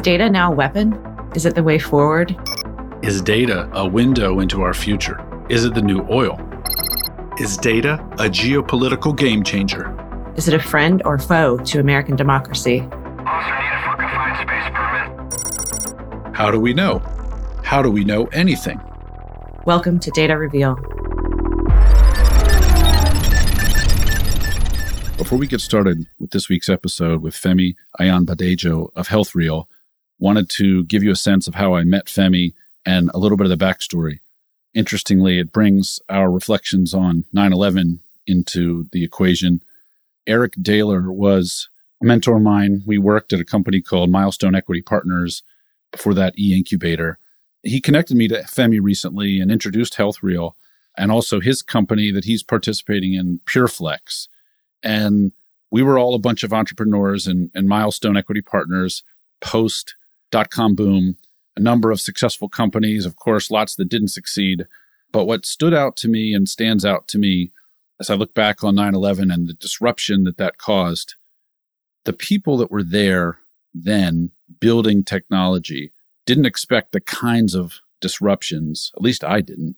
data now a weapon? Is it the way forward? Is data a window into our future? Is it the new oil? Is data a geopolitical game changer? Is it a friend or foe to American democracy? How do we know? How do we know anything? Welcome to Data Reveal. Before we get started with this week's episode with Femi Ayanbadejo of HealthReel, wanted to give you a sense of how I met Femi and a little bit of the backstory. Interestingly, it brings our reflections on 9 11 into the equation. Eric Daler was a mentor of mine. We worked at a company called Milestone Equity Partners, before that, E Incubator. He connected me to Femi recently and introduced HealthReel and also his company that he's participating in, PureFlex. And we were all a bunch of entrepreneurs and, and milestone equity partners post dot com boom, a number of successful companies, of course, lots that didn't succeed. But what stood out to me and stands out to me as I look back on 9 11 and the disruption that that caused, the people that were there then building technology didn't expect the kinds of disruptions, at least I didn't.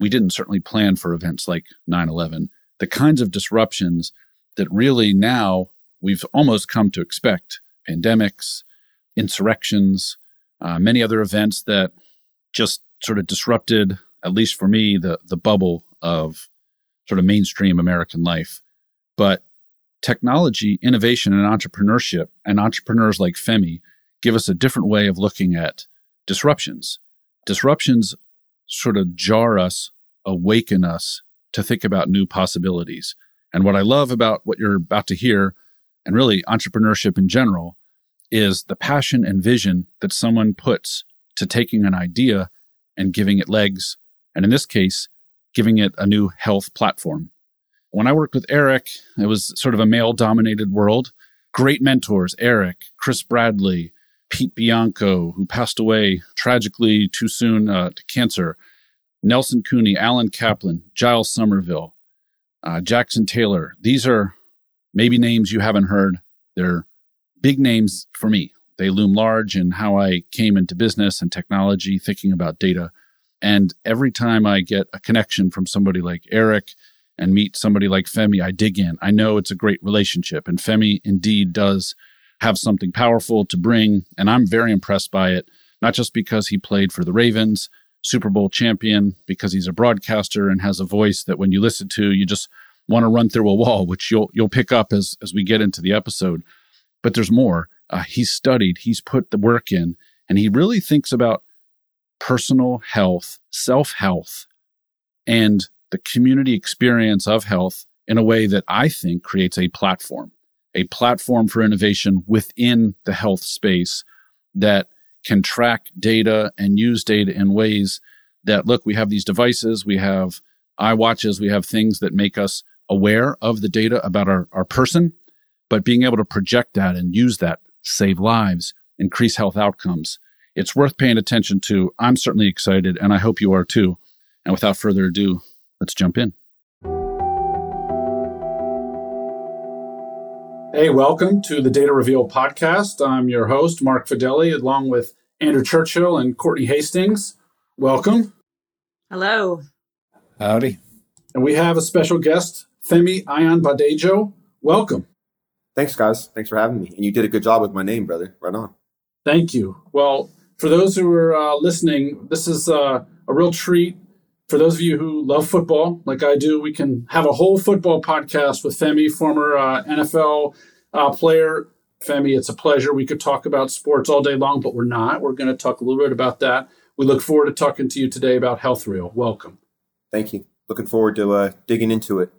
We didn't certainly plan for events like 9 11, the kinds of disruptions that really now we've almost come to expect pandemics, insurrections, uh, many other events that just sort of disrupted, at least for me, the, the bubble of sort of mainstream American life. But technology, innovation, and entrepreneurship, and entrepreneurs like Femi give us a different way of looking at disruptions. Disruptions sort of jar us, awaken us to think about new possibilities. And what I love about what you're about to hear, and really entrepreneurship in general, is the passion and vision that someone puts to taking an idea and giving it legs. And in this case, giving it a new health platform. When I worked with Eric, it was sort of a male dominated world. Great mentors, Eric, Chris Bradley, Pete Bianco, who passed away tragically too soon uh, to cancer, Nelson Cooney, Alan Kaplan, Giles Somerville, uh, Jackson Taylor. These are maybe names you haven't heard. They're big names for me. They loom large in how I came into business and technology, thinking about data. And every time I get a connection from somebody like Eric and meet somebody like Femi, I dig in. I know it's a great relationship. And Femi indeed does have something powerful to bring. And I'm very impressed by it, not just because he played for the Ravens, Super Bowl champion because he's a broadcaster and has a voice that when you listen to, you just want to run through a wall, which you'll you'll pick up as as we get into the episode. But there's more. Uh, he's studied, he's put the work in, and he really thinks about personal health, self health, and the community experience of health in a way that I think creates a platform, a platform for innovation within the health space that can track data and use data in ways that look, we have these devices, we have iWatches, we have things that make us aware of the data about our, our person, but being able to project that and use that, save lives, increase health outcomes. It's worth paying attention to. I'm certainly excited, and I hope you are too. And without further ado, let's jump in. Hey, welcome to the Data Reveal podcast. I'm your host, Mark Fedeli, along with Andrew Churchill and Courtney Hastings. Welcome. Hello. Howdy. And we have a special guest, Femi Ayanbadejo. Welcome. Thanks, guys. Thanks for having me. And you did a good job with my name, brother. Right on. Thank you. Well, for those who are uh, listening, this is uh, a real treat for those of you who love football, like I do, we can have a whole football podcast with Femi, former uh, NFL uh, player. Femi, it's a pleasure. We could talk about sports all day long, but we're not. We're going to talk a little bit about that. We look forward to talking to you today about HealthReel. Welcome. Thank you. Looking forward to uh, digging into it.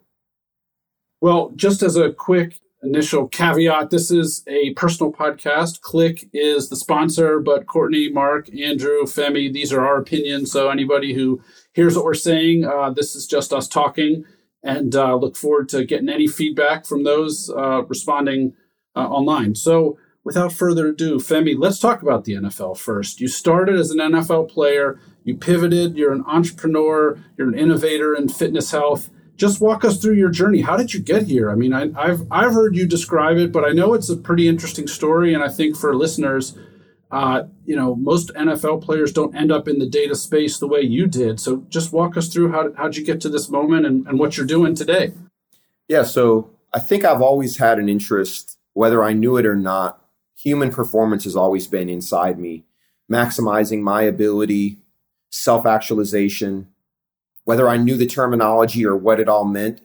Well, just as a quick initial caveat this is a personal podcast. Qlik is the sponsor, but Courtney, Mark, Andrew, Femi, these are our opinions. So anybody who hears what we're saying. Uh, this is just us talking, and uh, look forward to getting any feedback from those uh, responding uh, online. So, without further ado, Femi, let's talk about the NFL first. You started as an NFL player, you pivoted, you're an entrepreneur, you're an innovator in fitness health. Just walk us through your journey. How did you get here? I mean, I, have I've heard you describe it, but I know it's a pretty interesting story, and I think for listeners, uh, you know, most NFL players don't end up in the data space the way you did. So just walk us through how how'd you get to this moment and, and what you're doing today. Yeah, so I think I've always had an interest, whether I knew it or not. Human performance has always been inside me, maximizing my ability, self actualization. Whether I knew the terminology or what it all meant,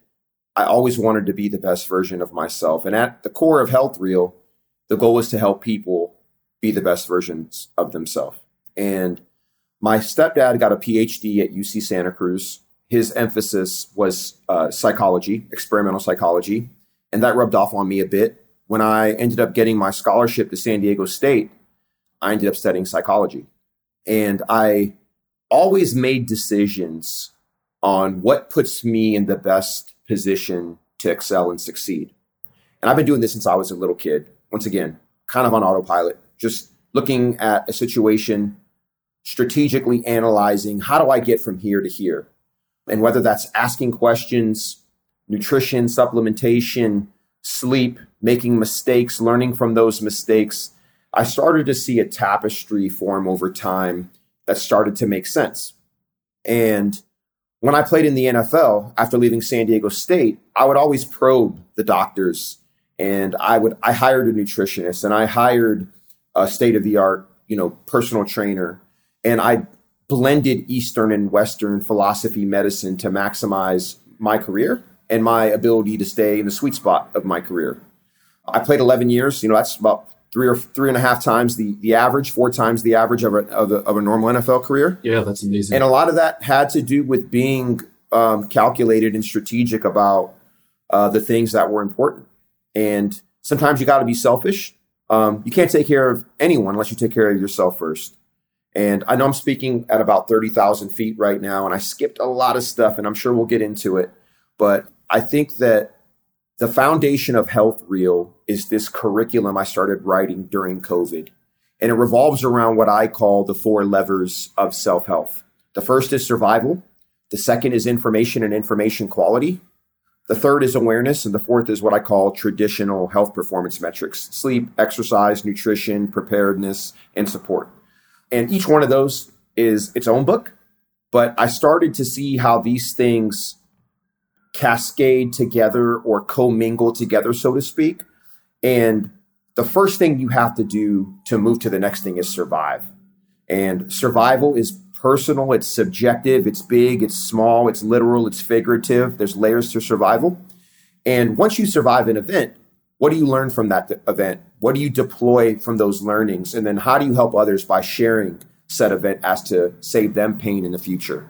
I always wanted to be the best version of myself. And at the core of Health Reel, the goal was to help people be the best versions of themselves. And my stepdad got a PhD at UC Santa Cruz. His emphasis was uh, psychology, experimental psychology, and that rubbed off on me a bit. When I ended up getting my scholarship to San Diego State, I ended up studying psychology. And I always made decisions on what puts me in the best position to excel and succeed. And I've been doing this since I was a little kid. Once again, kind of on autopilot just looking at a situation, strategically analyzing how do I get from here to here? And whether that's asking questions, nutrition, supplementation, sleep, making mistakes, learning from those mistakes, I started to see a tapestry form over time that started to make sense. And when I played in the NFL after leaving San Diego State, I would always probe the doctors and I would I hired a nutritionist and I hired a state of the art, you know, personal trainer. And I blended Eastern and Western philosophy medicine to maximize my career and my ability to stay in the sweet spot of my career. I played 11 years. You know, that's about three or three and a half times the, the average, four times the average of a, of a, of a normal NFL career. Yeah, that's amazing. And a lot of that had to do with being um, calculated and strategic about uh, the things that were important. And sometimes you got to be selfish um, you can't take care of anyone unless you take care of yourself first. And I know I'm speaking at about 30,000 feet right now, and I skipped a lot of stuff, and I'm sure we'll get into it. But I think that the foundation of Health Reel is this curriculum I started writing during COVID. And it revolves around what I call the four levers of self health. The first is survival, the second is information and information quality, the third is awareness, and the fourth is what I call traditional health performance metrics sleep, exercise, nutrition, preparedness, and support. And each one of those is its own book. But I started to see how these things cascade together or commingle together, so to speak. And the first thing you have to do to move to the next thing is survive. And survival is personal, it's subjective, it's big, it's small, it's literal, it's figurative. There's layers to survival. And once you survive an event, what do you learn from that event? What do you deploy from those learnings? And then how do you help others by sharing said event as to save them pain in the future?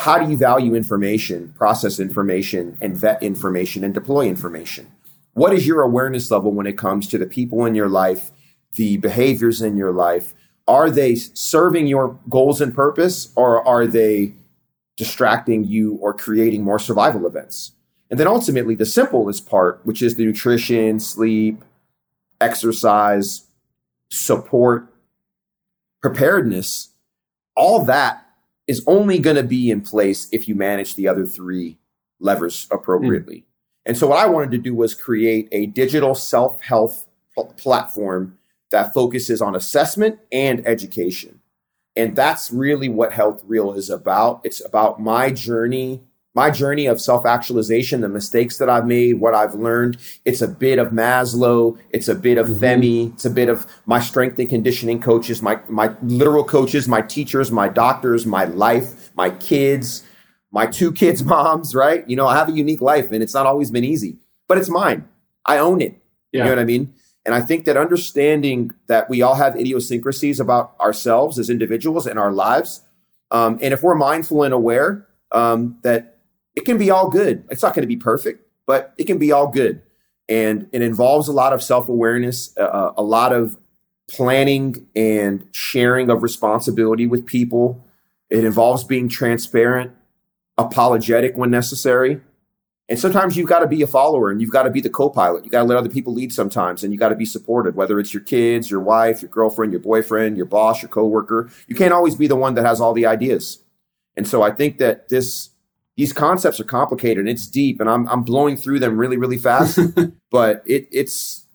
How do you value information, process information, and vet information and deploy information? What is your awareness level when it comes to the people in your life, the behaviors in your life, are they serving your goals and purpose or are they distracting you or creating more survival events? And then ultimately, the simplest part, which is the nutrition, sleep, exercise, support, preparedness, all that is only going to be in place if you manage the other three levers appropriately. Mm. And so, what I wanted to do was create a digital self health pl- platform that focuses on assessment and education. And that's really what Health Reel is about. It's about my journey, my journey of self actualization, the mistakes that I've made, what I've learned. It's a bit of Maslow. It's a bit of mm-hmm. Femi. It's a bit of my strength and conditioning coaches, my, my literal coaches, my teachers, my doctors, my life, my kids, my two kids' moms, right? You know, I have a unique life and it's not always been easy, but it's mine. I own it. Yeah. You know what I mean? And I think that understanding that we all have idiosyncrasies about ourselves as individuals and our lives, um, and if we're mindful and aware um, that it can be all good, it's not going to be perfect, but it can be all good. And it involves a lot of self awareness, uh, uh, a lot of planning and sharing of responsibility with people. It involves being transparent, apologetic when necessary, and sometimes you've got to be a follower and you've got to be the co-pilot. You've got to let other people lead sometimes and you've got to be supportive, whether it's your kids, your wife, your girlfriend, your boyfriend, your boss, your coworker. You can't always be the one that has all the ideas. And so I think that this these concepts are complicated and it's deep and I'm I'm blowing through them really really fast, but it it's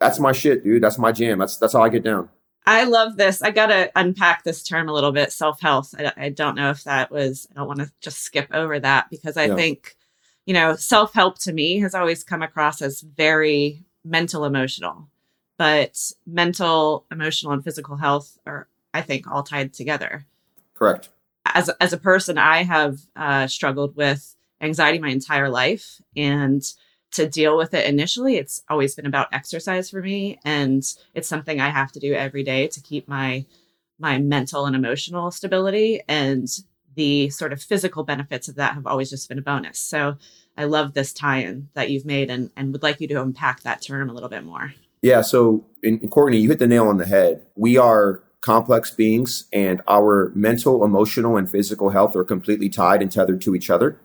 that's my shit, dude. That's my jam. That's that's how I get down. I love this. I got to unpack this term a little bit self health. I, I, don't know if that was, I don't want to just skip over that because I yeah. think, you know, self help to me has always come across as very mental emotional, but mental, emotional, and physical health are, I think, all tied together. Correct. As, as a person, I have uh, struggled with anxiety my entire life. And to deal with it initially, it's always been about exercise for me. And it's something I have to do every day to keep my my mental and emotional stability. And the sort of physical benefits of that have always just been a bonus. So I love this tie-in that you've made and, and would like you to unpack that term a little bit more. Yeah. So in, in Courtney, you hit the nail on the head. We are complex beings and our mental, emotional, and physical health are completely tied and tethered to each other.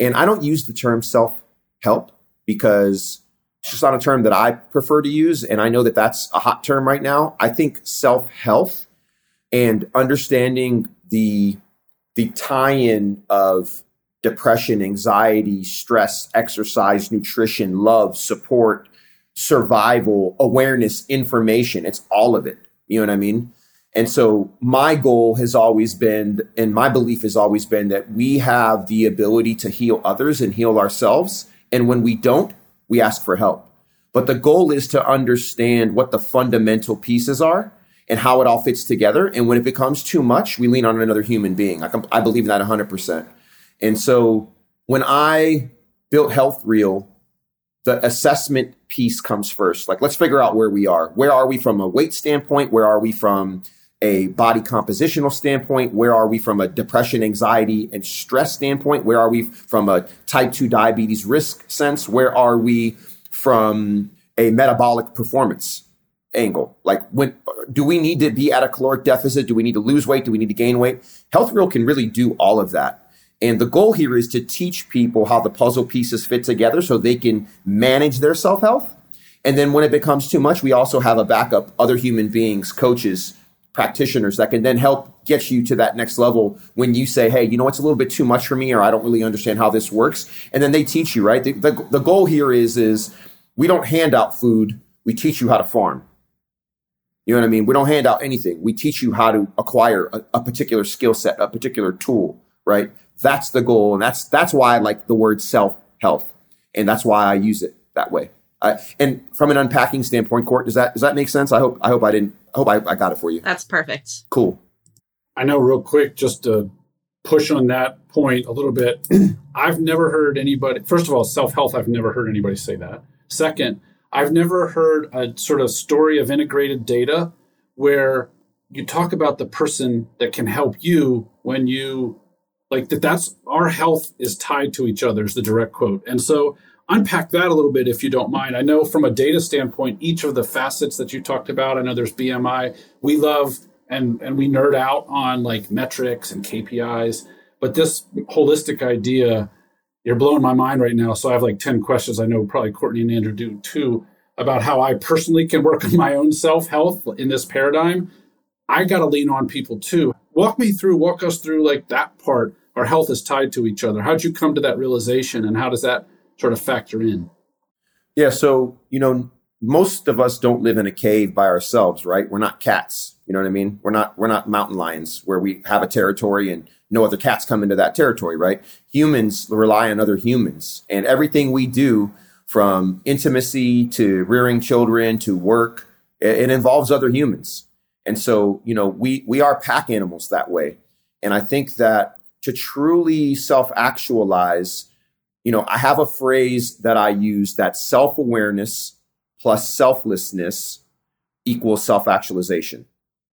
And I don't use the term self help because it's just not a term that I prefer to use. And I know that that's a hot term right now. I think self health and understanding the, the tie in of depression, anxiety, stress, exercise, nutrition, love, support, survival, awareness, information. It's all of it. You know what I mean? And so my goal has always been, and my belief has always been that we have the ability to heal others and heal ourselves. And when we don't, we ask for help. But the goal is to understand what the fundamental pieces are and how it all fits together. And when it becomes too much, we lean on another human being. I, I believe in that 100%. And so when I built Health Reel, the assessment piece comes first. Like, let's figure out where we are. Where are we from a weight standpoint? Where are we from a body compositional standpoint? Where are we from a depression, anxiety, and stress standpoint? Where are we from a type 2 diabetes risk sense? Where are we from a metabolic performance angle? Like, when do we need to be at a caloric deficit? Do we need to lose weight? Do we need to gain weight? Health Reel can really do all of that. And the goal here is to teach people how the puzzle pieces fit together so they can manage their self health. And then when it becomes too much, we also have a backup, other human beings, coaches, practitioners that can then help get you to that next level when you say, hey, you know, it's a little bit too much for me, or I don't really understand how this works. And then they teach you, right? The, the, the goal here is, is we don't hand out food. We teach you how to farm. You know what I mean? We don't hand out anything. We teach you how to acquire a, a particular skill set, a particular tool, right? That's the goal. And that's, that's why I like the word self health. And that's why I use it that way. I, and from an unpacking standpoint, Court, does that, does that make sense? I hope, I hope I didn't I hope I, I got it for you. That's perfect. Cool. I know, real quick, just to push on that point a little bit. I've never heard anybody, first of all, self health, I've never heard anybody say that. Second, I've never heard a sort of story of integrated data where you talk about the person that can help you when you like that that's our health is tied to each other is the direct quote and so unpack that a little bit if you don't mind. I know from a data standpoint, each of the facets that you talked about, I know there's BMI. We love and and we nerd out on like metrics and KPIs, but this holistic idea, you're blowing my mind right now. So I have like 10 questions. I know probably Courtney and Andrew do too about how I personally can work on my own self health in this paradigm. I got to lean on people too. Walk me through, walk us through like that part. Our health is tied to each other. How'd you come to that realization and how does that sort of factor in? Yeah. So, you know, most of us don't live in a cave by ourselves, right? We're not cats. You know what I mean? We're not, we're not mountain lions where we have a territory and no other cats come into that territory, right? Humans rely on other humans and everything we do from intimacy to rearing children to work, it, it involves other humans. And so, you know, we, we are pack animals that way. And I think that to truly self actualize, you know, I have a phrase that I use that self awareness plus selflessness equals self actualization.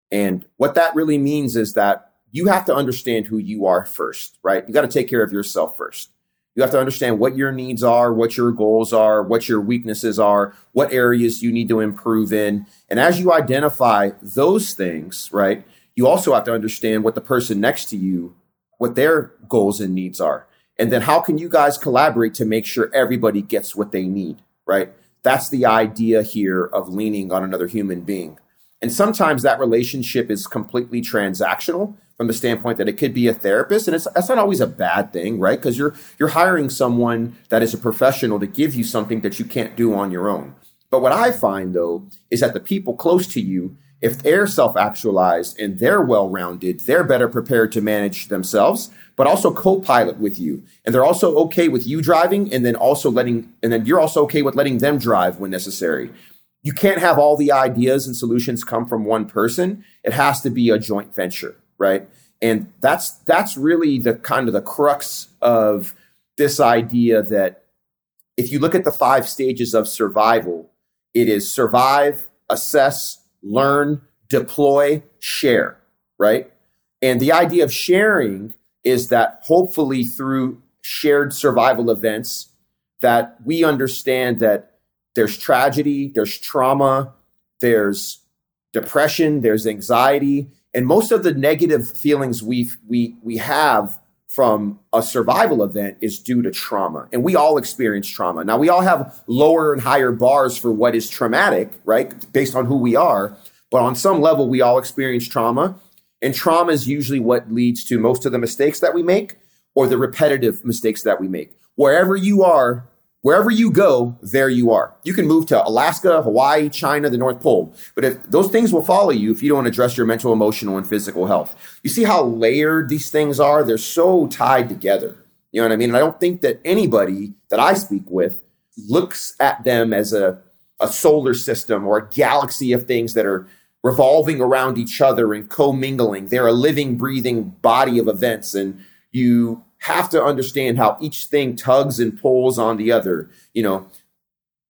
And what that really means is that you have to understand who you are first, right? You got to take care of yourself first. You have to understand what your needs are, what your goals are, what your weaknesses are, what areas you need to improve in. And as you identify those things, right, you also have to understand what the person next to you, what their goals and needs are. And then how can you guys collaborate to make sure everybody gets what they need, right? That's the idea here of leaning on another human being. And sometimes that relationship is completely transactional from the standpoint that it could be a therapist and it's that's not always a bad thing, right? Because you're you're hiring someone that is a professional to give you something that you can't do on your own. But what I find though is that the people close to you if they're self actualized and they're well rounded, they're better prepared to manage themselves, but also co pilot with you. And they're also okay with you driving and then also letting, and then you're also okay with letting them drive when necessary. You can't have all the ideas and solutions come from one person. It has to be a joint venture, right? And that's that's really the kind of the crux of this idea that if you look at the five stages of survival, it is survive, assess, learn, deploy, share, right? And the idea of sharing is that hopefully through shared survival events that we understand that there's tragedy, there's trauma, there's depression, there's anxiety, and most of the negative feelings we we we have from a survival event is due to trauma. And we all experience trauma. Now, we all have lower and higher bars for what is traumatic, right? Based on who we are. But on some level, we all experience trauma. And trauma is usually what leads to most of the mistakes that we make or the repetitive mistakes that we make. Wherever you are, wherever you go, there you are. You can move to Alaska, Hawaii, China, the North Pole, but if those things will follow you if you don't address your mental, emotional, and physical health. You see how layered these things are? They're so tied together. You know what I mean? And I don't think that anybody that I speak with looks at them as a, a solar system or a galaxy of things that are revolving around each other and commingling. They're a living, breathing body of events. And you have to understand how each thing tugs and pulls on the other. You know,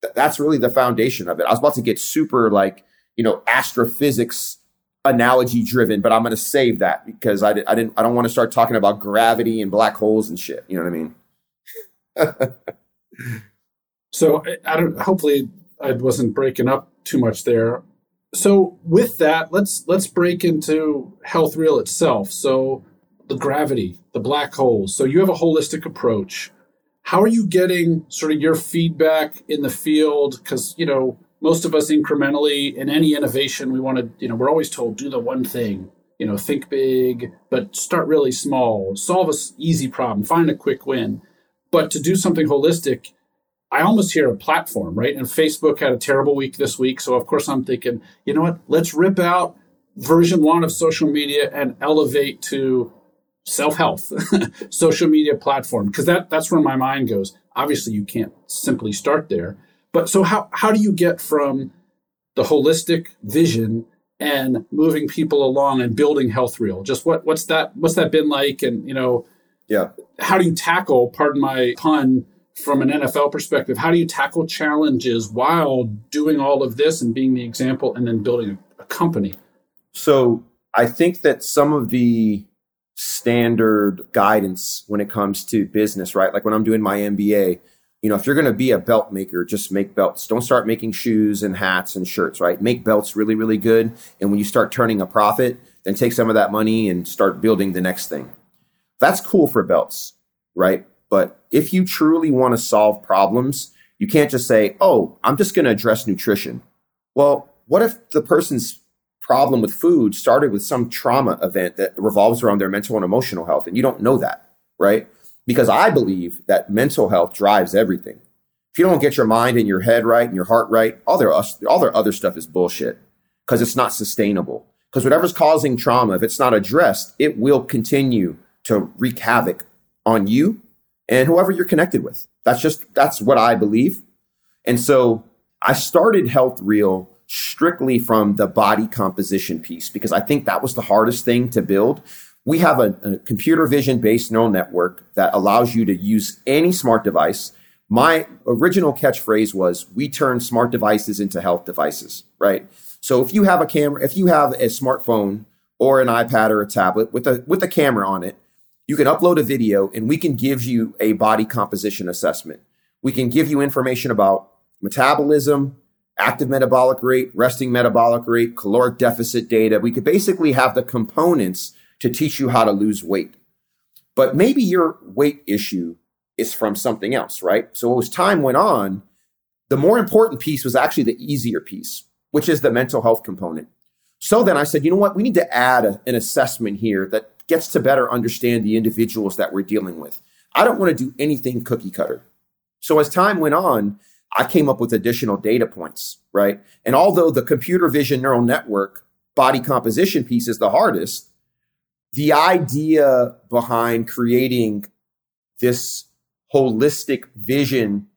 th- that's really the foundation of it. I was about to get super like, you know, astrophysics analogy driven, but I'm going to save that because I, I didn't, I don't want to start talking about gravity and black holes and shit. You know what I mean? so I don't, hopefully I wasn't breaking up too much there. So with that, let's, let's break into health reel itself. So the gravity, the black holes. So you have a holistic approach. How are you getting sort of your feedback in the field? Because, you know, most of us incrementally in any innovation, we want to, you know, we're always told do the one thing, you know, think big, but start really small, solve a easy problem, find a quick win. But to do something holistic, I almost hear a platform, right? And Facebook had a terrible week this week. So, of course, I'm thinking, you know what? Let's rip out version one of social media and elevate to self health, social media platform, because that that's where my mind goes. Obviously, you can't simply start there. But so how how do you get from the holistic vision and moving people along and building health reel? Just what what's that what's that been like? And you know, yeah, how do you tackle? Pardon my pun. From an NFL perspective, how do you tackle challenges while doing all of this and being the example and then building a, a company? So I think that some of the standard guidance when it comes to business, right? Like when I'm doing my MBA, you know, if you're going to be a belt maker, just make belts. Don't start making shoes and hats and shirts, right? Make belts really, really good. And when you start turning a profit, then take some of that money and start building the next thing. That's cool for belts, right? But if you truly want to solve problems, you can't just say, oh, I'm just going to address nutrition. Well, what if the person's problem with food started with some trauma event that revolves around their mental and emotional health. And you don't know that, right? Because I believe that mental health drives everything. If you don't get your mind and your head right and your heart right, all their, all their other stuff is bullshit because it's not sustainable. Because whatever's causing trauma, if it's not addressed, it will continue to wreak havoc on you and whoever you're connected with. That's just, that's what I believe. And so I started Health Reel strictly from the body composition piece because I think that was the hardest thing to build. We have a, a computer vision based neural network that allows you to use any smart device. My original catchphrase was we turn smart devices into health devices, right? So if you have a camera, if you have a smartphone or an iPad or a tablet with a with a camera on it, you can upload a video and we can give you a body composition assessment. We can give you information about metabolism, active metabolic rate, resting metabolic rate, caloric deficit data. We could basically have the components to teach you how to lose weight. But maybe your weight issue is from something else, right? So as time went on, the more important piece was actually the easier piece, which is the mental health component. So then I said, you know what? We need to add a, an assessment here that gets to better understand the individuals that we're dealing with. I don't want to do anything cookie cutter. So as time went on, I came up with additional data points, right? And although the computer vision neural network body composition piece is the hardest. The idea behind creating this holistic vision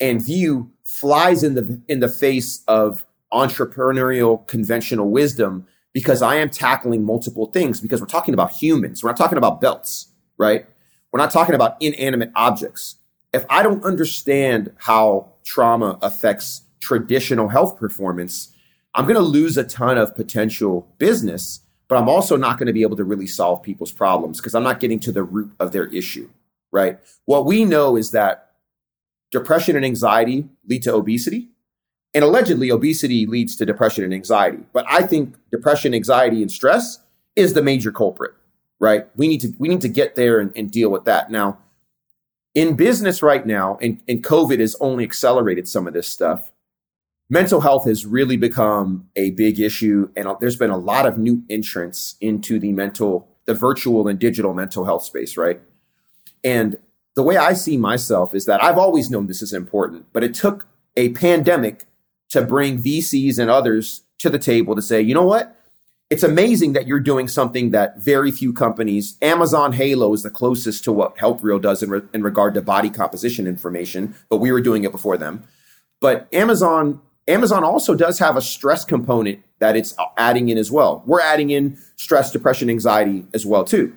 and view flies in the in the face of entrepreneurial conventional wisdom because I am tackling multiple things because we're talking about humans. We're not talking about belts, right? We're not talking about inanimate objects. If I don't understand how trauma affects traditional health performance, I'm going to lose a ton of potential business, but I'm also not going to be able to really solve people's problems because I'm not getting to the root of their issue, right? What we know is that depression and anxiety lead to obesity. And allegedly, obesity leads to depression and anxiety. But I think depression, anxiety, and stress is the major culprit, right? We need to we need to get there and, and deal with that. Now, in business right now, and, and COVID has only accelerated some of this stuff mental health has really become a big issue and uh, there's been a lot of new entrants into the mental the virtual and digital mental health space right? And the way i see myself is that i've always known this is important but it took a pandemic to bring vcs and others to the table to say you know what it's amazing that you're doing something that very few companies amazon halo is the closest to what health does in, re- in regard to body composition information but we were doing it before them but amazon Amazon also does have a stress component that it's adding in as well. We're adding in stress, depression, anxiety as well too.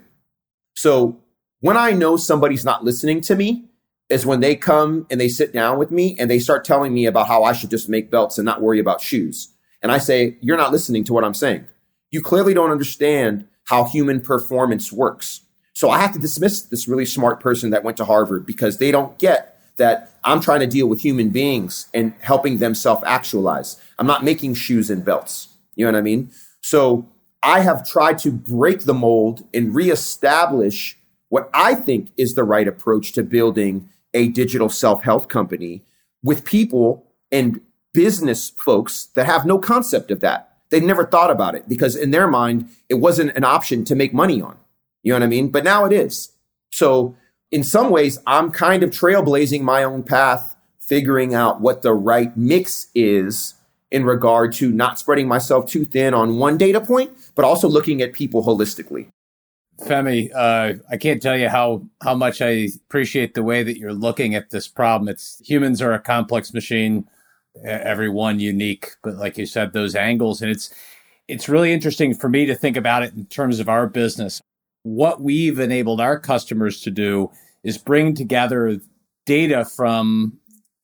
So when I know somebody's not listening to me is when they come and they sit down with me and they start telling me about how I should just make belts and not worry about shoes. And I say, you're not listening to what I'm saying. You clearly don't understand how human performance works. So I have to dismiss this really smart person that went to Harvard because they don't get that I'm trying to deal with human beings and helping them self actualize. I'm not making shoes and belts. You know what I mean? So I have tried to break the mold and reestablish what I think is the right approach to building a digital self health company with people and business folks that have no concept of that. They never thought about it because in their mind, it wasn't an option to make money on. You know what I mean? But now it is. So in some ways, I'm kind of trailblazing my own path, figuring out what the right mix is in regard to not spreading myself too thin on one data point, but also looking at people holistically. Femi, uh, I can't tell you how how much I appreciate the way that you're looking at this problem. It's humans are a complex machine, every one unique, but like you said, those angles, and it's it's really interesting for me to think about it in terms of our business. What we've enabled our customers to do is bring together data from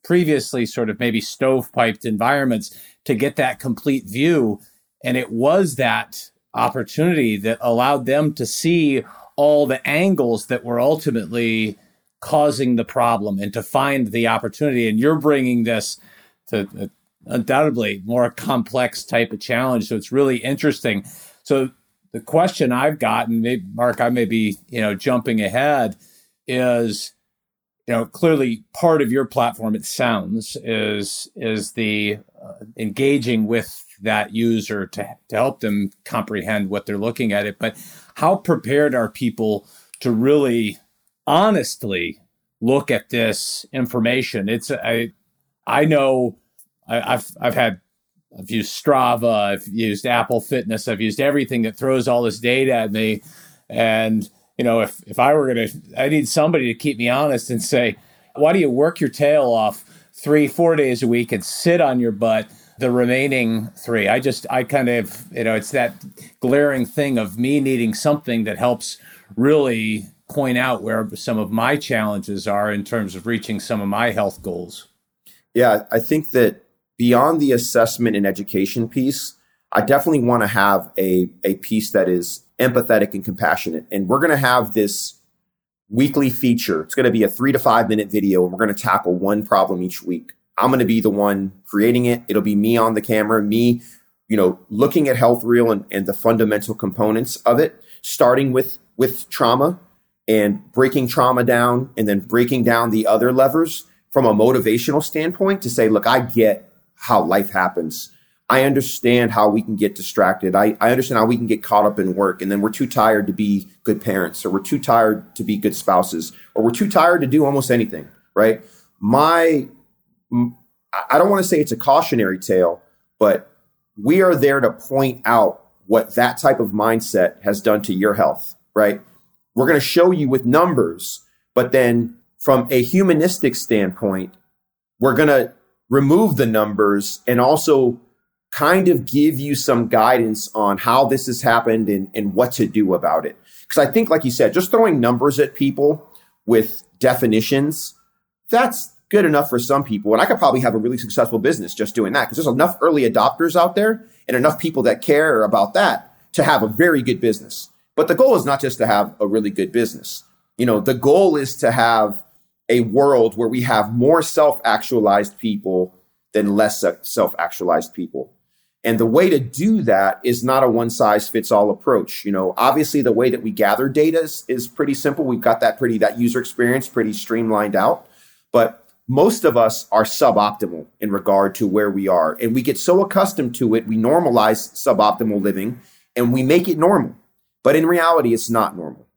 previously sort of maybe stovepiped environments to get that complete view. And it was that opportunity that allowed them to see all the angles that were ultimately causing the problem and to find the opportunity. And you're bringing this to uh, undoubtedly more complex type of challenge. So it's really interesting. So the question I've gotten, maybe, Mark, I may be, you know, jumping ahead is you know clearly part of your platform it sounds is is the uh, engaging with that user to, to help them comprehend what they're looking at it but how prepared are people to really honestly look at this information it's i i know I, i've i've had I've used Strava, I've used Apple Fitness, I've used everything that throws all this data at me. And you know, if if I were going to, I need somebody to keep me honest and say, why do you work your tail off three, four days a week and sit on your butt the remaining three? I just, I kind of, you know, it's that glaring thing of me needing something that helps really point out where some of my challenges are in terms of reaching some of my health goals. Yeah, I think that beyond the assessment and education piece, I definitely want to have a, a piece that is empathetic and compassionate. And we're going to have this weekly feature. It's going to be a three to five minute video, and we're going to tackle one problem each week. I'm going to be the one creating it. It'll be me on the camera, me, you know, looking at Health reel and, and the fundamental components of it, starting with with trauma and breaking trauma down and then breaking down the other levers from a motivational standpoint to say, look, I get how life happens. I understand how we can get distracted. I, I understand how we can get caught up in work and then we're too tired to be good parents or we're too tired to be good spouses or we're too tired to do almost anything, right? My, I don't want to say it's a cautionary tale, but we are there to point out what that type of mindset has done to your health, right? We're going to show you with numbers, but then from a humanistic standpoint, we're going to remove the numbers and also kind of give you some guidance on how this has happened and, and what to do about it. Because I think, like you said, just throwing numbers at people with definitions, that's good enough for some people. And I could probably have a really successful business just doing that because there's enough early adopters out there and enough people that care about that to have a very good business. But the goal is not just to have a really good business. You know, the goal is to have a world where we have more self actualized people than less self actualized people. And the way to do that is not a one size fits all approach. You know, obviously the way that we gather data is, is pretty simple. We've got that pretty, that user experience pretty streamlined out. But most of us are suboptimal in regard to where we are. And we get so accustomed to it, we normalize suboptimal living and we make it normal. But in reality, it's not normal.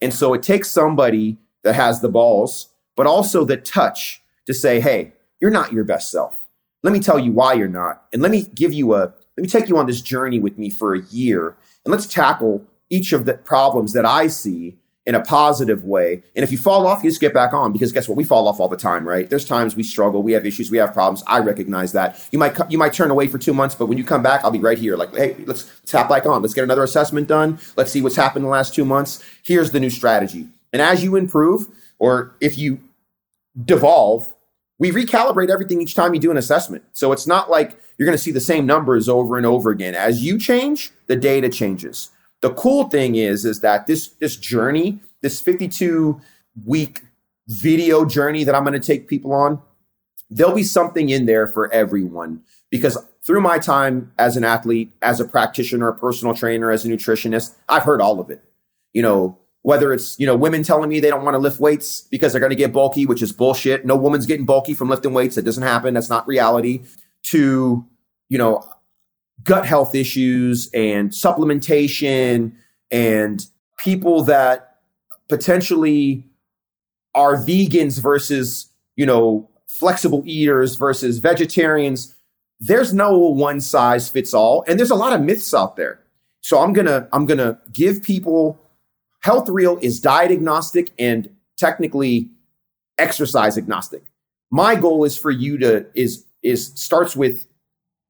And so it takes somebody that has the balls, but also the touch to say, hey, you're not your best self. Let me tell you why you're not. And let me give you a, let me take you on this journey with me for a year. And let's tackle each of the problems that I see in a positive way. And if you fall off, you just get back on because guess what? We fall off all the time, right? There's times we struggle, we have issues, we have problems. I recognize that. You might you might turn away for two months, but when you come back, I'll be right here. Like, hey, let's tap back on. Let's get another assessment done. Let's see what's happened in the last two months. Here's the new strategy. And as you improve, or if you devolve, we recalibrate everything each time you do an assessment. So it's not like you're going to see the same numbers over and over again. As you change, the data changes. The cool thing is, is that this this journey, this 52 week video journey that I'm going to take people on, there'll be something in there for everyone because through my time as an athlete, as a practitioner, a personal trainer, as a nutritionist, I've heard all of it. You know, whether it's, you know, women telling me they don't want to lift weights because they're going to get bulky, which is bullshit. No woman's getting bulky from lifting weights. That doesn't happen. That's not reality. To, you know, gut health issues and supplementation and people that potentially are vegans versus, you know, flexible eaters versus vegetarians. There's no one size fits all. And there's a lot of myths out there. So I'm to, I'm going to give people Health Reel is diet agnostic and technically exercise agnostic. My goal is for you to, is, is starts with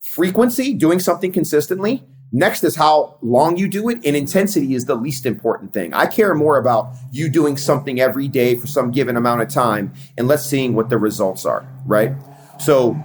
frequency, doing something consistently. Next is how long you do it, and intensity is the least important thing. I care more about you doing something every day for some given amount of time and let's seeing what the results are, right? So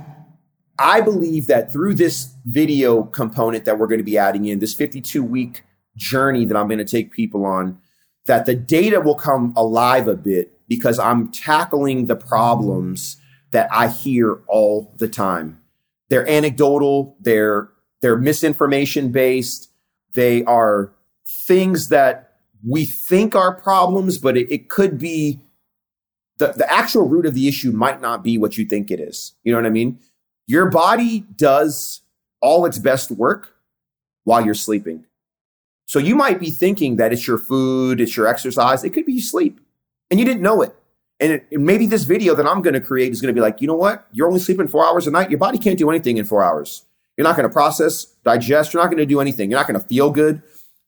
I believe that through this video component that we're going to be adding in, this 52 week journey that I'm going to take people on, that the data will come alive a bit because I'm tackling the problems that I hear all the time they're anecdotal, they're they're misinformation based, they are things that we think are problems, but it, it could be the, the actual root of the issue might not be what you think it is. You know what I mean? Your body does all its best work while you're sleeping. So you might be thinking that it's your food, it's your exercise. It could be sleep and you didn't know it. And, it, and maybe this video that I'm going to create is going to be like, you know what? You're only sleeping four hours a night. Your body can't do anything in four hours. You're not going to process, digest. You're not going to do anything. You're not going to feel good.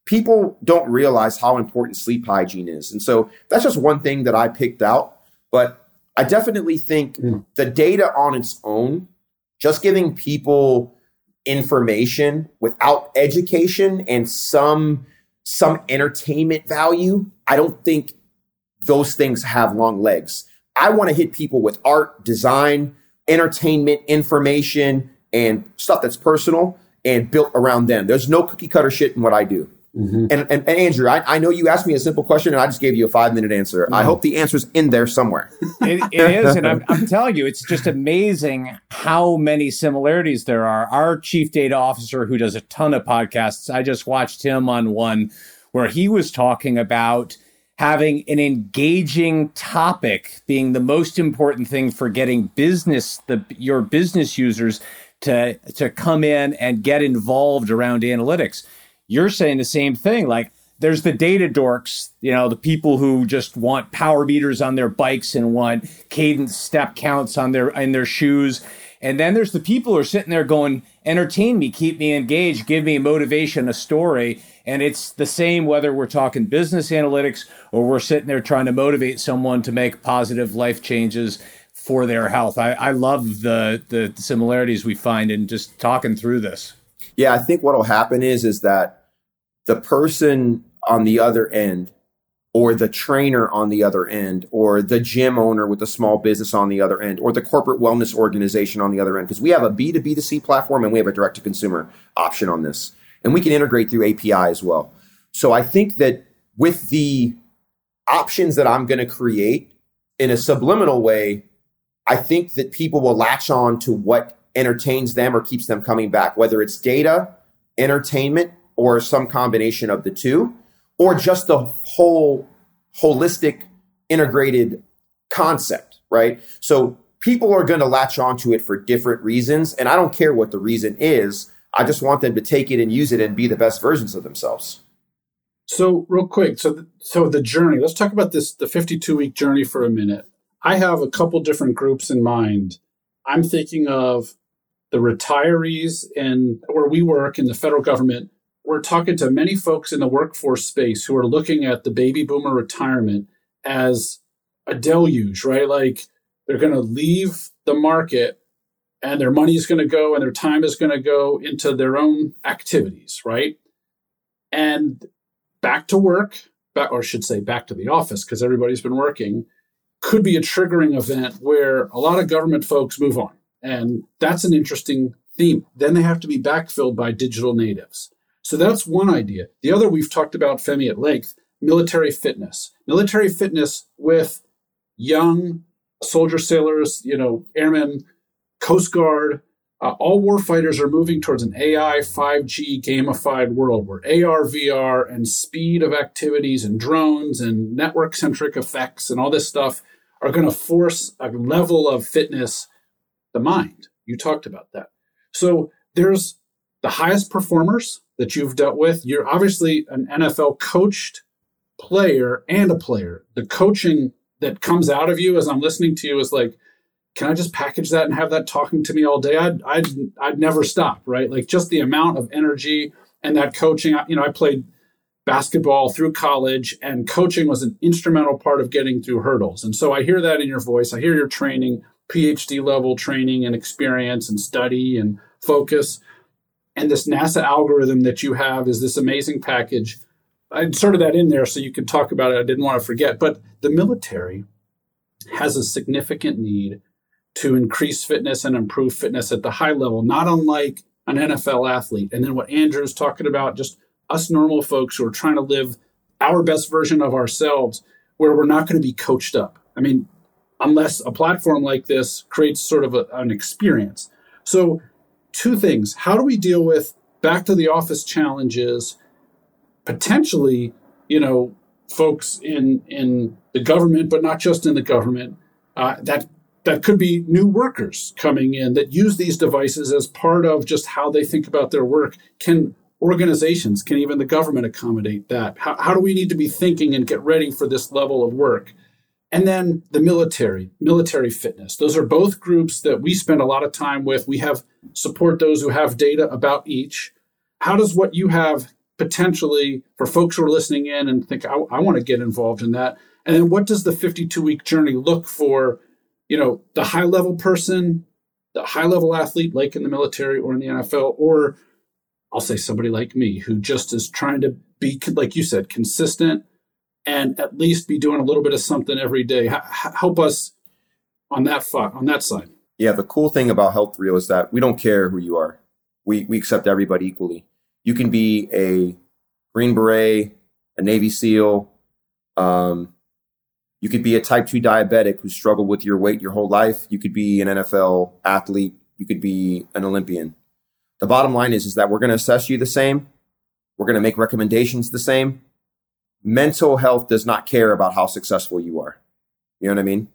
People don't realize how important sleep hygiene is. And so that's just one thing that I picked out. But I definitely think mm. the data on its own, just giving people information without education and some some entertainment value, I don't think those things have long legs. I want to hit people with art, design, entertainment, information, and stuff that's personal and built around them. There's no cookie cutter shit in what I do. Mm-hmm. And, and, and, Andrew, I, I, know you asked me a simple question and I just gave you a five minute answer. Mm-hmm. I hope the answer's in there somewhere. it, it is. And I'm, I'm, telling you, it's just amazing how many similarities there are. Our chief data officer, who does a ton of podcasts, I just watched him on one where he was talking about having an engaging topic being the most important thing for getting business the your business users to to come in and get involved around analytics you're saying the same thing like there's the data dorks you know the people who just want power meters on their bikes and want cadence step counts on their in their shoes And then there's the people who are sitting there going, entertain me, keep me engaged, give me motivation, a story. And it's the same whether we're talking business analytics or we're sitting there trying to motivate someone to make positive life changes for their health. I, I love the the similarities we find in just talking through this. Yeah, I think what'll happen is is that the person on the other end or the trainer on the other end, or the gym owner with a small business on the other end, or the corporate wellness organization on the other end. Because we have a B2B2C platform and we have a direct to consumer option on this. And we can integrate through API as well. So I think that with the options that I'm going to create in a subliminal way, I think that people will latch on to what entertains them or keeps them coming back, whether it's data, entertainment, or some combination of the two or just the whole holistic integrated concept, right? So people are going to latch onto it for different reasons. And I don't care what the reason is. I just want them to take it and use it and be the best versions of themselves. So real quick, so the, so the journey. Let's talk about this the 52 week journey for a minute. I have a couple different groups in mind. I'm thinking of the retirees and where we work in the federal government we're talking to many folks in the workforce space who are looking at the baby boomer retirement as a deluge, right? Like they're going to leave the market and their money is going to go and their time is going to go into their own activities, right? And back to work, back, or I should say back to the office because everybody's been working, could be a triggering event where a lot of government folks move on. And that's an interesting theme. Then they have to be backfilled by digital natives. So that's one idea. The other we've talked about, Femi, at length military fitness. Military fitness with young soldier sailors, you know, airmen, Coast Guard, uh, all warfighters are moving towards an AI 5G gamified world where AR, VR, and speed of activities and drones and network centric effects and all this stuff are going to force a level of fitness, the mind. You talked about that. So there's the highest performers that you've dealt with. You're obviously an NFL coached player and a player. The coaching that comes out of you as I'm listening to you is like, can I just package that and have that talking to me all day? I'd, I'd, I'd never stop, right? Like just the amount of energy and that coaching. You know, I played basketball through college and coaching was an instrumental part of getting through hurdles. And so I hear that in your voice. I hear your training, PhD level training and experience and study and focus and this NASA algorithm that you have is this amazing package. I inserted that in there so you could talk about it. I didn't want to forget. But the military has a significant need to increase fitness and improve fitness at the high level, not unlike an NFL athlete. And then what Andrew's talking about, just us normal folks who are trying to live our best version of ourselves, where we're not going to be coached up. I mean, unless a platform like this creates sort of a, an experience. So two things. How do we deal with back to the office challenges, potentially, you know, folks in in the government, but not just in the government, uh, that that could be new workers coming in that use these devices as part of just how they think about their work. Can organizations, can even the government accommodate that? How, how do we need to be thinking and get ready for this level of work? And then the military, military fitness. Those are both groups that we spend a lot of time with. We have support those who have data about each. How does what you have potentially for folks who are listening in and think, I, I want to get involved in that? And then what does the 52 week journey look for, you know, the high level person, the high level athlete, like in the military or in the NFL, or I'll say somebody like me who just is trying to be, like you said, consistent and at least be doing a little bit of something every day. H- help us on that fo- on that side. Yeah, the cool thing about Health Reel is that we don't care who you are. We we accept everybody equally. You can be a Green Beret, a Navy SEAL. Um, you could be a type 2 diabetic who struggled with your weight your whole life. You could be an NFL athlete. You could be an Olympian. The bottom line is, is that we're going to assess you the same. We're going to make recommendations the same mental health does not care about how successful you are. You know what I mean?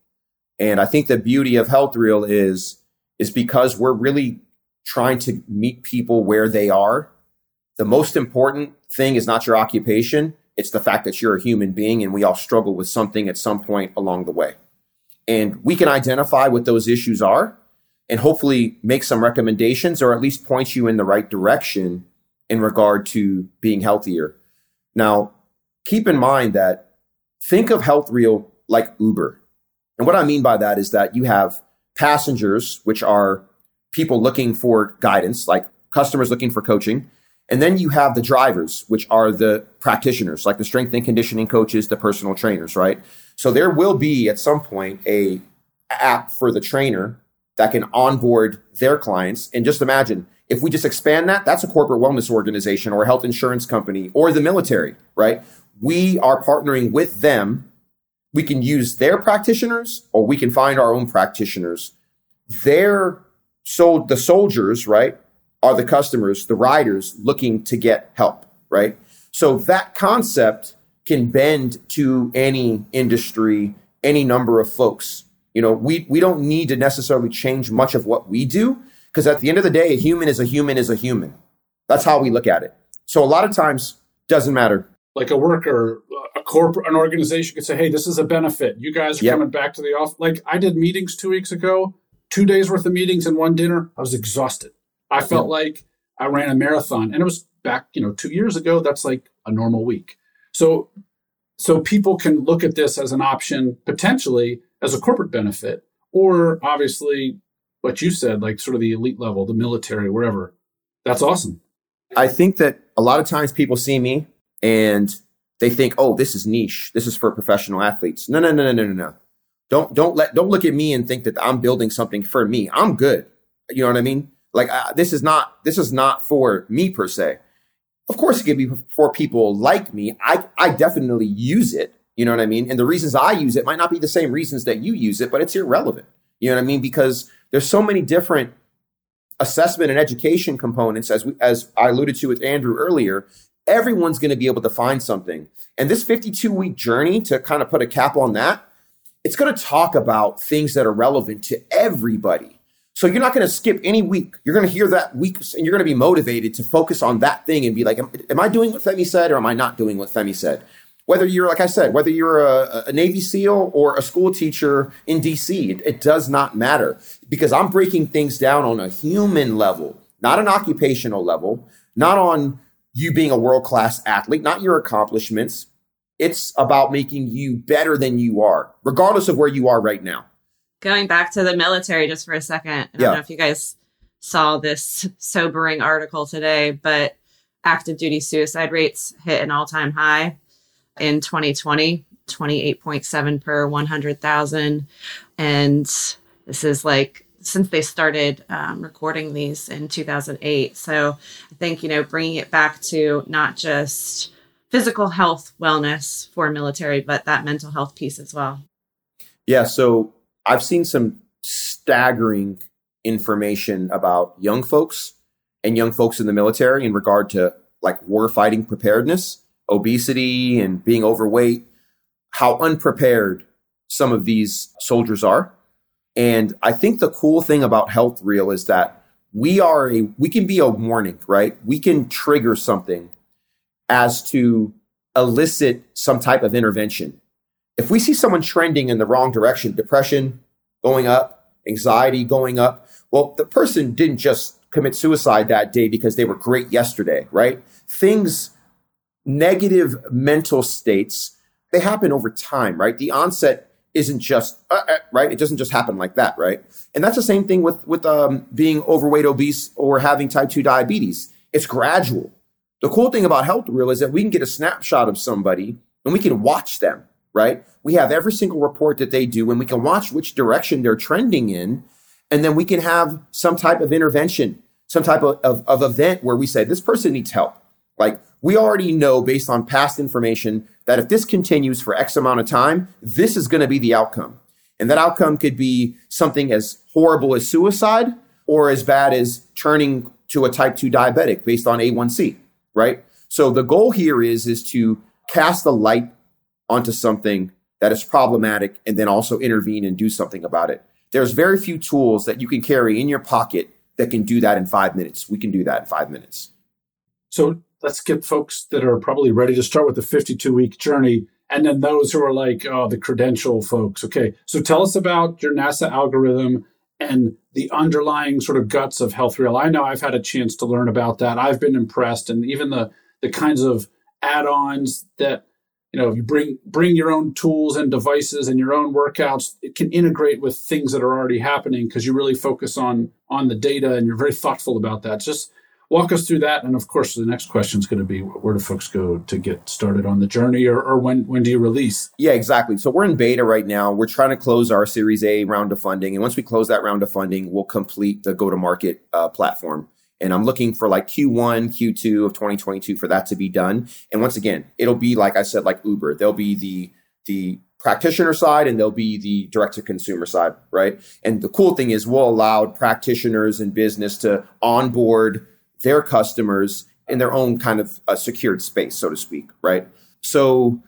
And I think the beauty of Health Reel is is because we're really trying to meet people where they are. The most important thing is not your occupation, it's the fact that you're a human being and we all struggle with something at some point along the way. And we can identify what those issues are. and hopefully make some recommendations or at least point you in the right direction in regard to being healthier. Now, keep in mind that think of Health Reel like Uber. And what I mean by that is that you have passengers, which are people looking for guidance, like customers looking for coaching. And then you have the drivers, which are the practitioners, like the strength and conditioning coaches, the personal trainers, right? So there will be at some point a app for the trainer that can onboard their clients. And just imagine if we just expand that, that's a corporate wellness organization or a health insurance company or the military, right? We are partnering with them. We can use their practitioners or we can find our own practitioners. Their so the soldiers, right, are the customers, the riders looking to get help, right? So that concept can bend to any industry, any number of folks. You know, we we don't need to necessarily change much of what we do because at the end of the day, a human is a human is a human. That's how we look at it. So a lot of times doesn't matter. Like a worker, a corporate, an organization could say, "Hey, this is a benefit. You guys are yep. coming back to the office." Like I did meetings two weeks ago, two days worth of meetings and one dinner. I was exhausted. I felt yep. like I ran a marathon, and it was back, you know, two years ago. That's like a normal week. So, so people can look at this as an option potentially as a corporate benefit, or obviously what you said, like sort of the elite level, the military, wherever. That's awesome. I think that a lot of times people see me and they think, "Oh, this is niche. This is for professional athletes." No, no, no, no, no, no, no. Don't don't let don't look at me and think that I'm building something for me. I'm good. You know what I mean? Like uh, this is not this is not for me per se. Of course, it could be for people like me. I I definitely use it. You know what I mean? And the reasons I use it might not be the same reasons that you use it, but it's irrelevant. You know what I mean? Because there's so many different assessment and education components, as we, as I alluded to with Andrew earlier. Everyone's going to be able to find something, and this 52 week journey to kind of put a cap on that, it's going to talk about things that are relevant to everybody. So you're not going to skip any week. You're going to hear that week, and you're going to be motivated to focus on that thing and be like, am, am I doing what Femi said, or am I not doing what Femi said? whether you're like i said whether you're a, a, navy seal or a school teacher in dc it, it, does not matter because i'm breaking things down on a human level not an occupational level not on you being a world-class athlete not your accomplishments it's about making you better than you are regardless of where you are right now going back to the military just for a second i don't yeah. know if you guys saw this sobering article today but active duty suicide rates hit an all-time high in 2020, 28.7 per 100,000. And this is like since they started um, recording these in 2008. So I think, you know, bringing it back to not just physical health wellness for military, but that mental health piece as well. Yeah. So I've seen some staggering information about young folks and young folks in the military in regard to like war fighting preparedness obesity and being overweight, how unprepared some of these soldiers are. And I think the cool thing about Health Reel is that we are a we can be a warning, right? We can trigger something as to elicit some type of intervention. If we see someone trending in the wrong direction, depression going up, anxiety going up, well, the person didn't just commit suicide that day because they were great yesterday, right? Things negative mental states, they happen over time, right? The onset isn't just uh, uh, right. It doesn't just happen like that, right? And that's the same thing with with um, being overweight, obese, or having type two diabetes. It's gradual. The cool thing about Health Reel is that we can get a snapshot of somebody and we can watch them, right? We have every single report that they do and we can watch which direction they're trending in. And then we can have some type of intervention, some type of, of, of event where we say, this person needs help. Like we already know based on past information that if this continues for X amount of time, this is going to be the outcome. And that outcome could be something as horrible as suicide or as bad as turning to a type 2 diabetic based on A1C, right? So the goal here is is to cast the light onto something that is problematic and then also intervene and do something about it. There's very few tools that you can carry in your pocket that can do that in 5 minutes. We can do that in 5 minutes. So let's get folks that are probably ready to start with the 52 week journey and then those who are like oh the credential folks okay so tell us about your nasa algorithm and the underlying sort of guts of Health Reel. I know I've had a chance to learn about that. I've been impressed, and even the the kinds of add-ons that you know you bring bring your own tools and devices and your own workouts it can integrate with things that are already happening because you really focus on on the data and you're very thoughtful about that just walk us through that and of course the next question is going to be where do folks go to get started on the journey or, or when when do you release yeah exactly so we're in beta right now we're trying to close our series a round of funding and once we close that round of funding we'll complete the go to market uh, platform and I'm looking for like Q1, Q2 of 2022 for that to be done. And once again, it'll be like I said, like Uber. There'll be the the practitioner side and there'll be the direct to consumer side, right? And the cool thing is we'll allow practitioners and business to onboard their customers in their own kind of a secured space, so to speak, right? So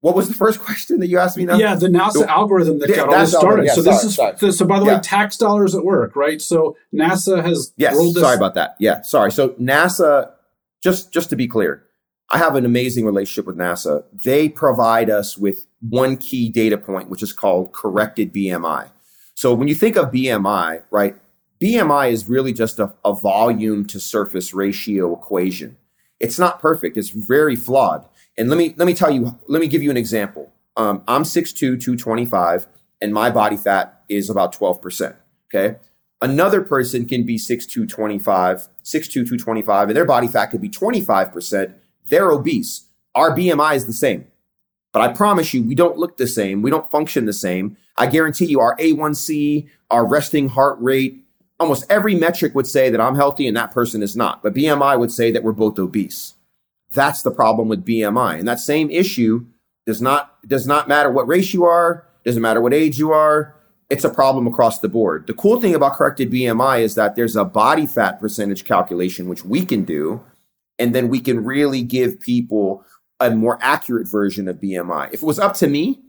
what was the first question that you asked me now? Yeah, the NASA the, algorithm that yeah, got all this started. Yeah, so this is sorry. so by the yeah. way, tax dollars at work, right? So NASA has yes. Sorry about that. Yeah, sorry. So NASA, just just to be clear, I have an amazing relationship with NASA. They provide us with one key data point, which is called corrected BMI. So when you think of BMI, right, BMI is really just a, a volume to surface ratio equation. It's not perfect. It's very flawed. And let me let me tell you, let me give you an example. Um, I'm 6'2", 225, and my body fat is about 12%. Okay. Another person can be 6'2", 25, 6'2", 225, and their body fat could be 25%. They're obese. Our BMI is the same. But I promise you, we don't look the same. We don't function the same. I guarantee you, our A1C, our resting heart rate, almost every metric would say that I'm healthy and that person is not. But BMI would say that we're both obese. That's the problem with BMI. And that same issue does not does not matter what race you are, doesn't matter what age you are. It's a problem across the board. The cool thing about corrected BMI is that there's a body fat percentage calculation which we can do, and then we can really give people a more accurate version of BMI. If it was up to me,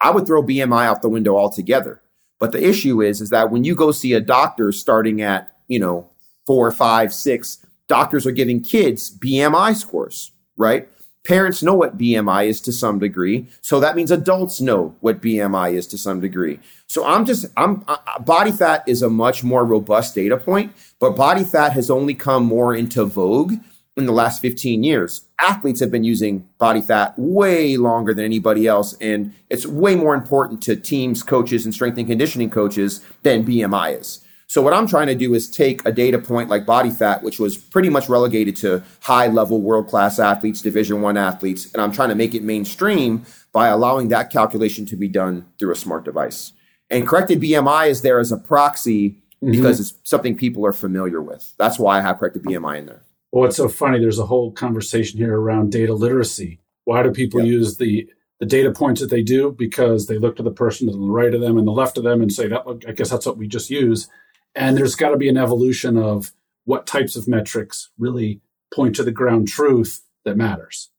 I would throw BMI out the window altogether. But the issue is, is that when you go see a doctor starting at, you know, four, five, six, doctors are giving kids BMI scores right? Parents know what BMI is to some degree. So that means adults know what BMI is to some degree. So I'm just, I'm, body fat is a much more robust data point, but body fat has only come more into vogue in the last 15 years. Athletes have been using body fat way longer than anybody else. And it's way more important to teams, coaches, and strength and conditioning coaches than BMI is. So what I'm trying to do is take a data point like body fat, which was pretty much relegated to high level world class athletes, division one athletes, and I'm trying to make it mainstream by allowing that calculation to be done through a smart device. And corrected BMI is there as a proxy mm-hmm. because it's something people are familiar with. That's why I have corrected BMI in there. Well, it's so funny. There's a whole conversation here around data literacy. Why do people yep. use the the data points that they do? Because they look to the person to the right of them and the left of them and say that. I guess that's what we just use. And there's got to be an evolution of what types of metrics really point to the ground truth that matters.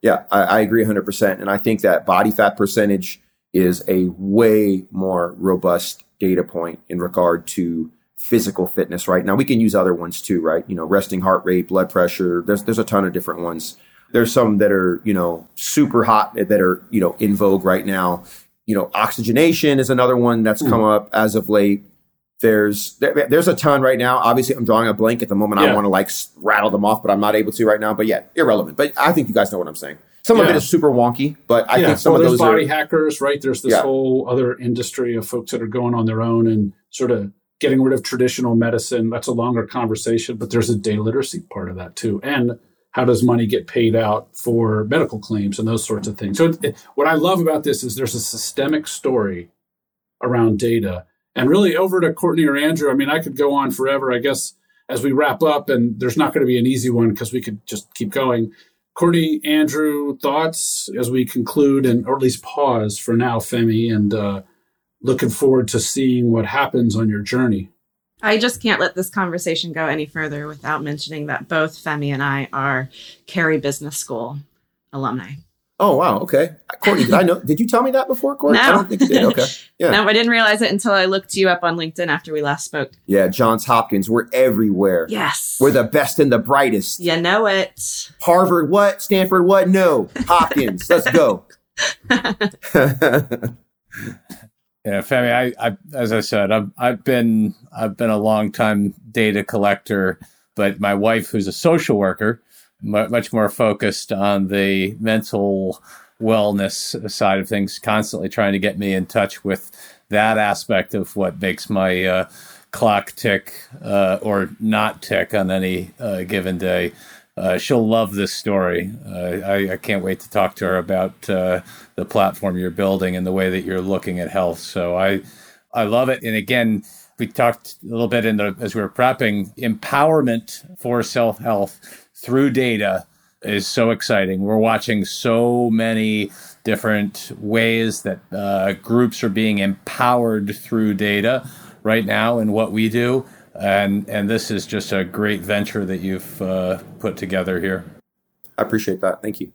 Yeah, I, I agree 100%. And I think that body fat percentage is a way more robust data point in regard to physical fitness right now we can use other ones too right you know resting heart rate blood pressure there's there's a ton of different ones there's some that are you know super hot that are you know in vogue right now you know oxygenation is another one that's mm. come up as of late there's there, there's a ton right now. Obviously, I'm drawing a blank at the moment. Yeah. I want to like rattle them off, but I'm not able to right now. But yeah, irrelevant. But I think you guys know what I'm saying. Some yeah. of it is super wonky, but I yeah. think some well, of those body are, hackers, right? There's this whole other industry of folks that are going on their own and sort of getting rid of traditional medicine. That's a longer conversation, but there's a day literacy part of that too, and how does money get paid out for medical claims and those sorts of things. So, it, what I love about this is there's a systemic story around data and really over to Courtney or Andrew. I mean, I could go on forever, I guess, as we wrap up, and there's not going to be an easy one because we could just keep going. Courtney, Andrew, thoughts as we conclude and or at least pause for now, Femi, and uh, looking forward to seeing what happens on your journey. I just can't let this conversation go any further without mentioning that both Femi and I are Carey Business School alumni. Oh wow, okay. Courtney, did I know? Did you tell me that before, Courtney? No. I don't think you did. Okay, yeah. no, I didn't realize it until I looked you up on LinkedIn after we last spoke. Yeah, Johns Hopkins. We're everywhere. Yes, we're the best and the brightest. You know it. Harvard, what? Stanford, what? No, Hopkins. Let's go. Yeah, Femi, I, I as I said, I've I've been I've been a long time data collector, but my wife, who's a social worker, much more focused on the mental wellness side of things, constantly trying to get me in touch with that aspect of what makes my uh, clock tick uh, or not tick on any uh, given day. Uh, she'll love this story. Uh, I, I, can't wait to talk to her about uh, the platform you're building and the way that you're looking at health. So I, I love it. And again, we talked a little bit in the as we were prepping empowerment for self health through data is so exciting. We're watching so many different ways that uh, groups are being empowered through data right now in what we do and and this is just a great venture that you've uh, put together here. I appreciate that. Thank you.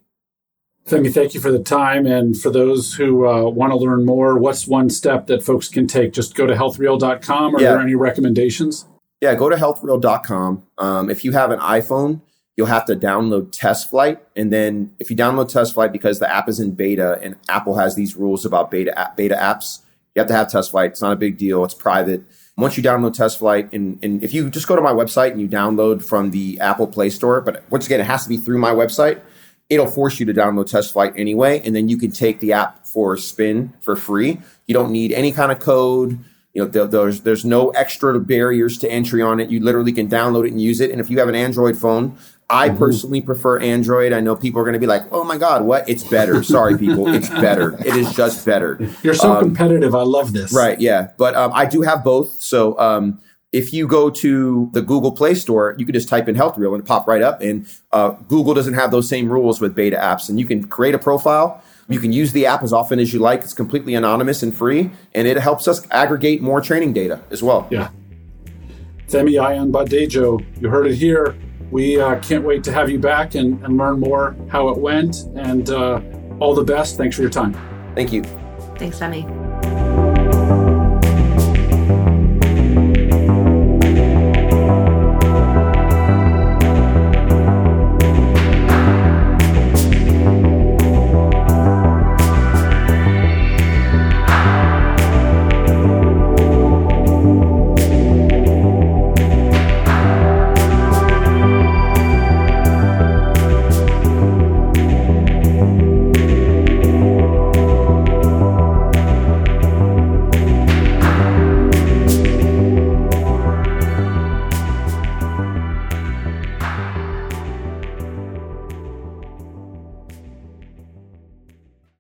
Femi, thank you for the time. And for those who uh, want to learn more, what's one step that folks can take? Just go to healthreel.com. Are yeah. there any recommendations? Yeah, go to healthreel.com. Um, if you have an iPhone, you'll have to download TestFlight. And then if you download TestFlight, because the app is in beta and Apple has these rules about beta, beta apps, you have to have TestFlight. It's not a big deal. It's private once you download TestFlight, and, and if you just go to my website and you download from the Apple Play Store, but once again, it has to be through my website, it'll force you to download TestFlight anyway, and then you can take the app for a spin for free. You don't need any kind of code. You know, there's there's no extra barriers to entry on it. You literally can download it and use it. And if you have an Android phone, I mm-hmm. personally prefer Android. I know people are going to be like, "Oh my god, what? It's better." Sorry, people, it's better. It is just better. You're so um, competitive. I love this. Right? Yeah, but um, I do have both. So um, if you go to the Google Play Store, you can just type in Health Reel and it pop right up. And uh, Google doesn't have those same rules with beta apps, and you can create a profile. You can use the app as often as you like. It's completely anonymous and free, and it helps us aggregate more training data as well. Yeah. Femi Ayanbadejo, you heard it here. We uh, can't wait to have you back and, and learn more how it went. And uh, all the best. Thanks for your time. Thank you. Thanks, Femi.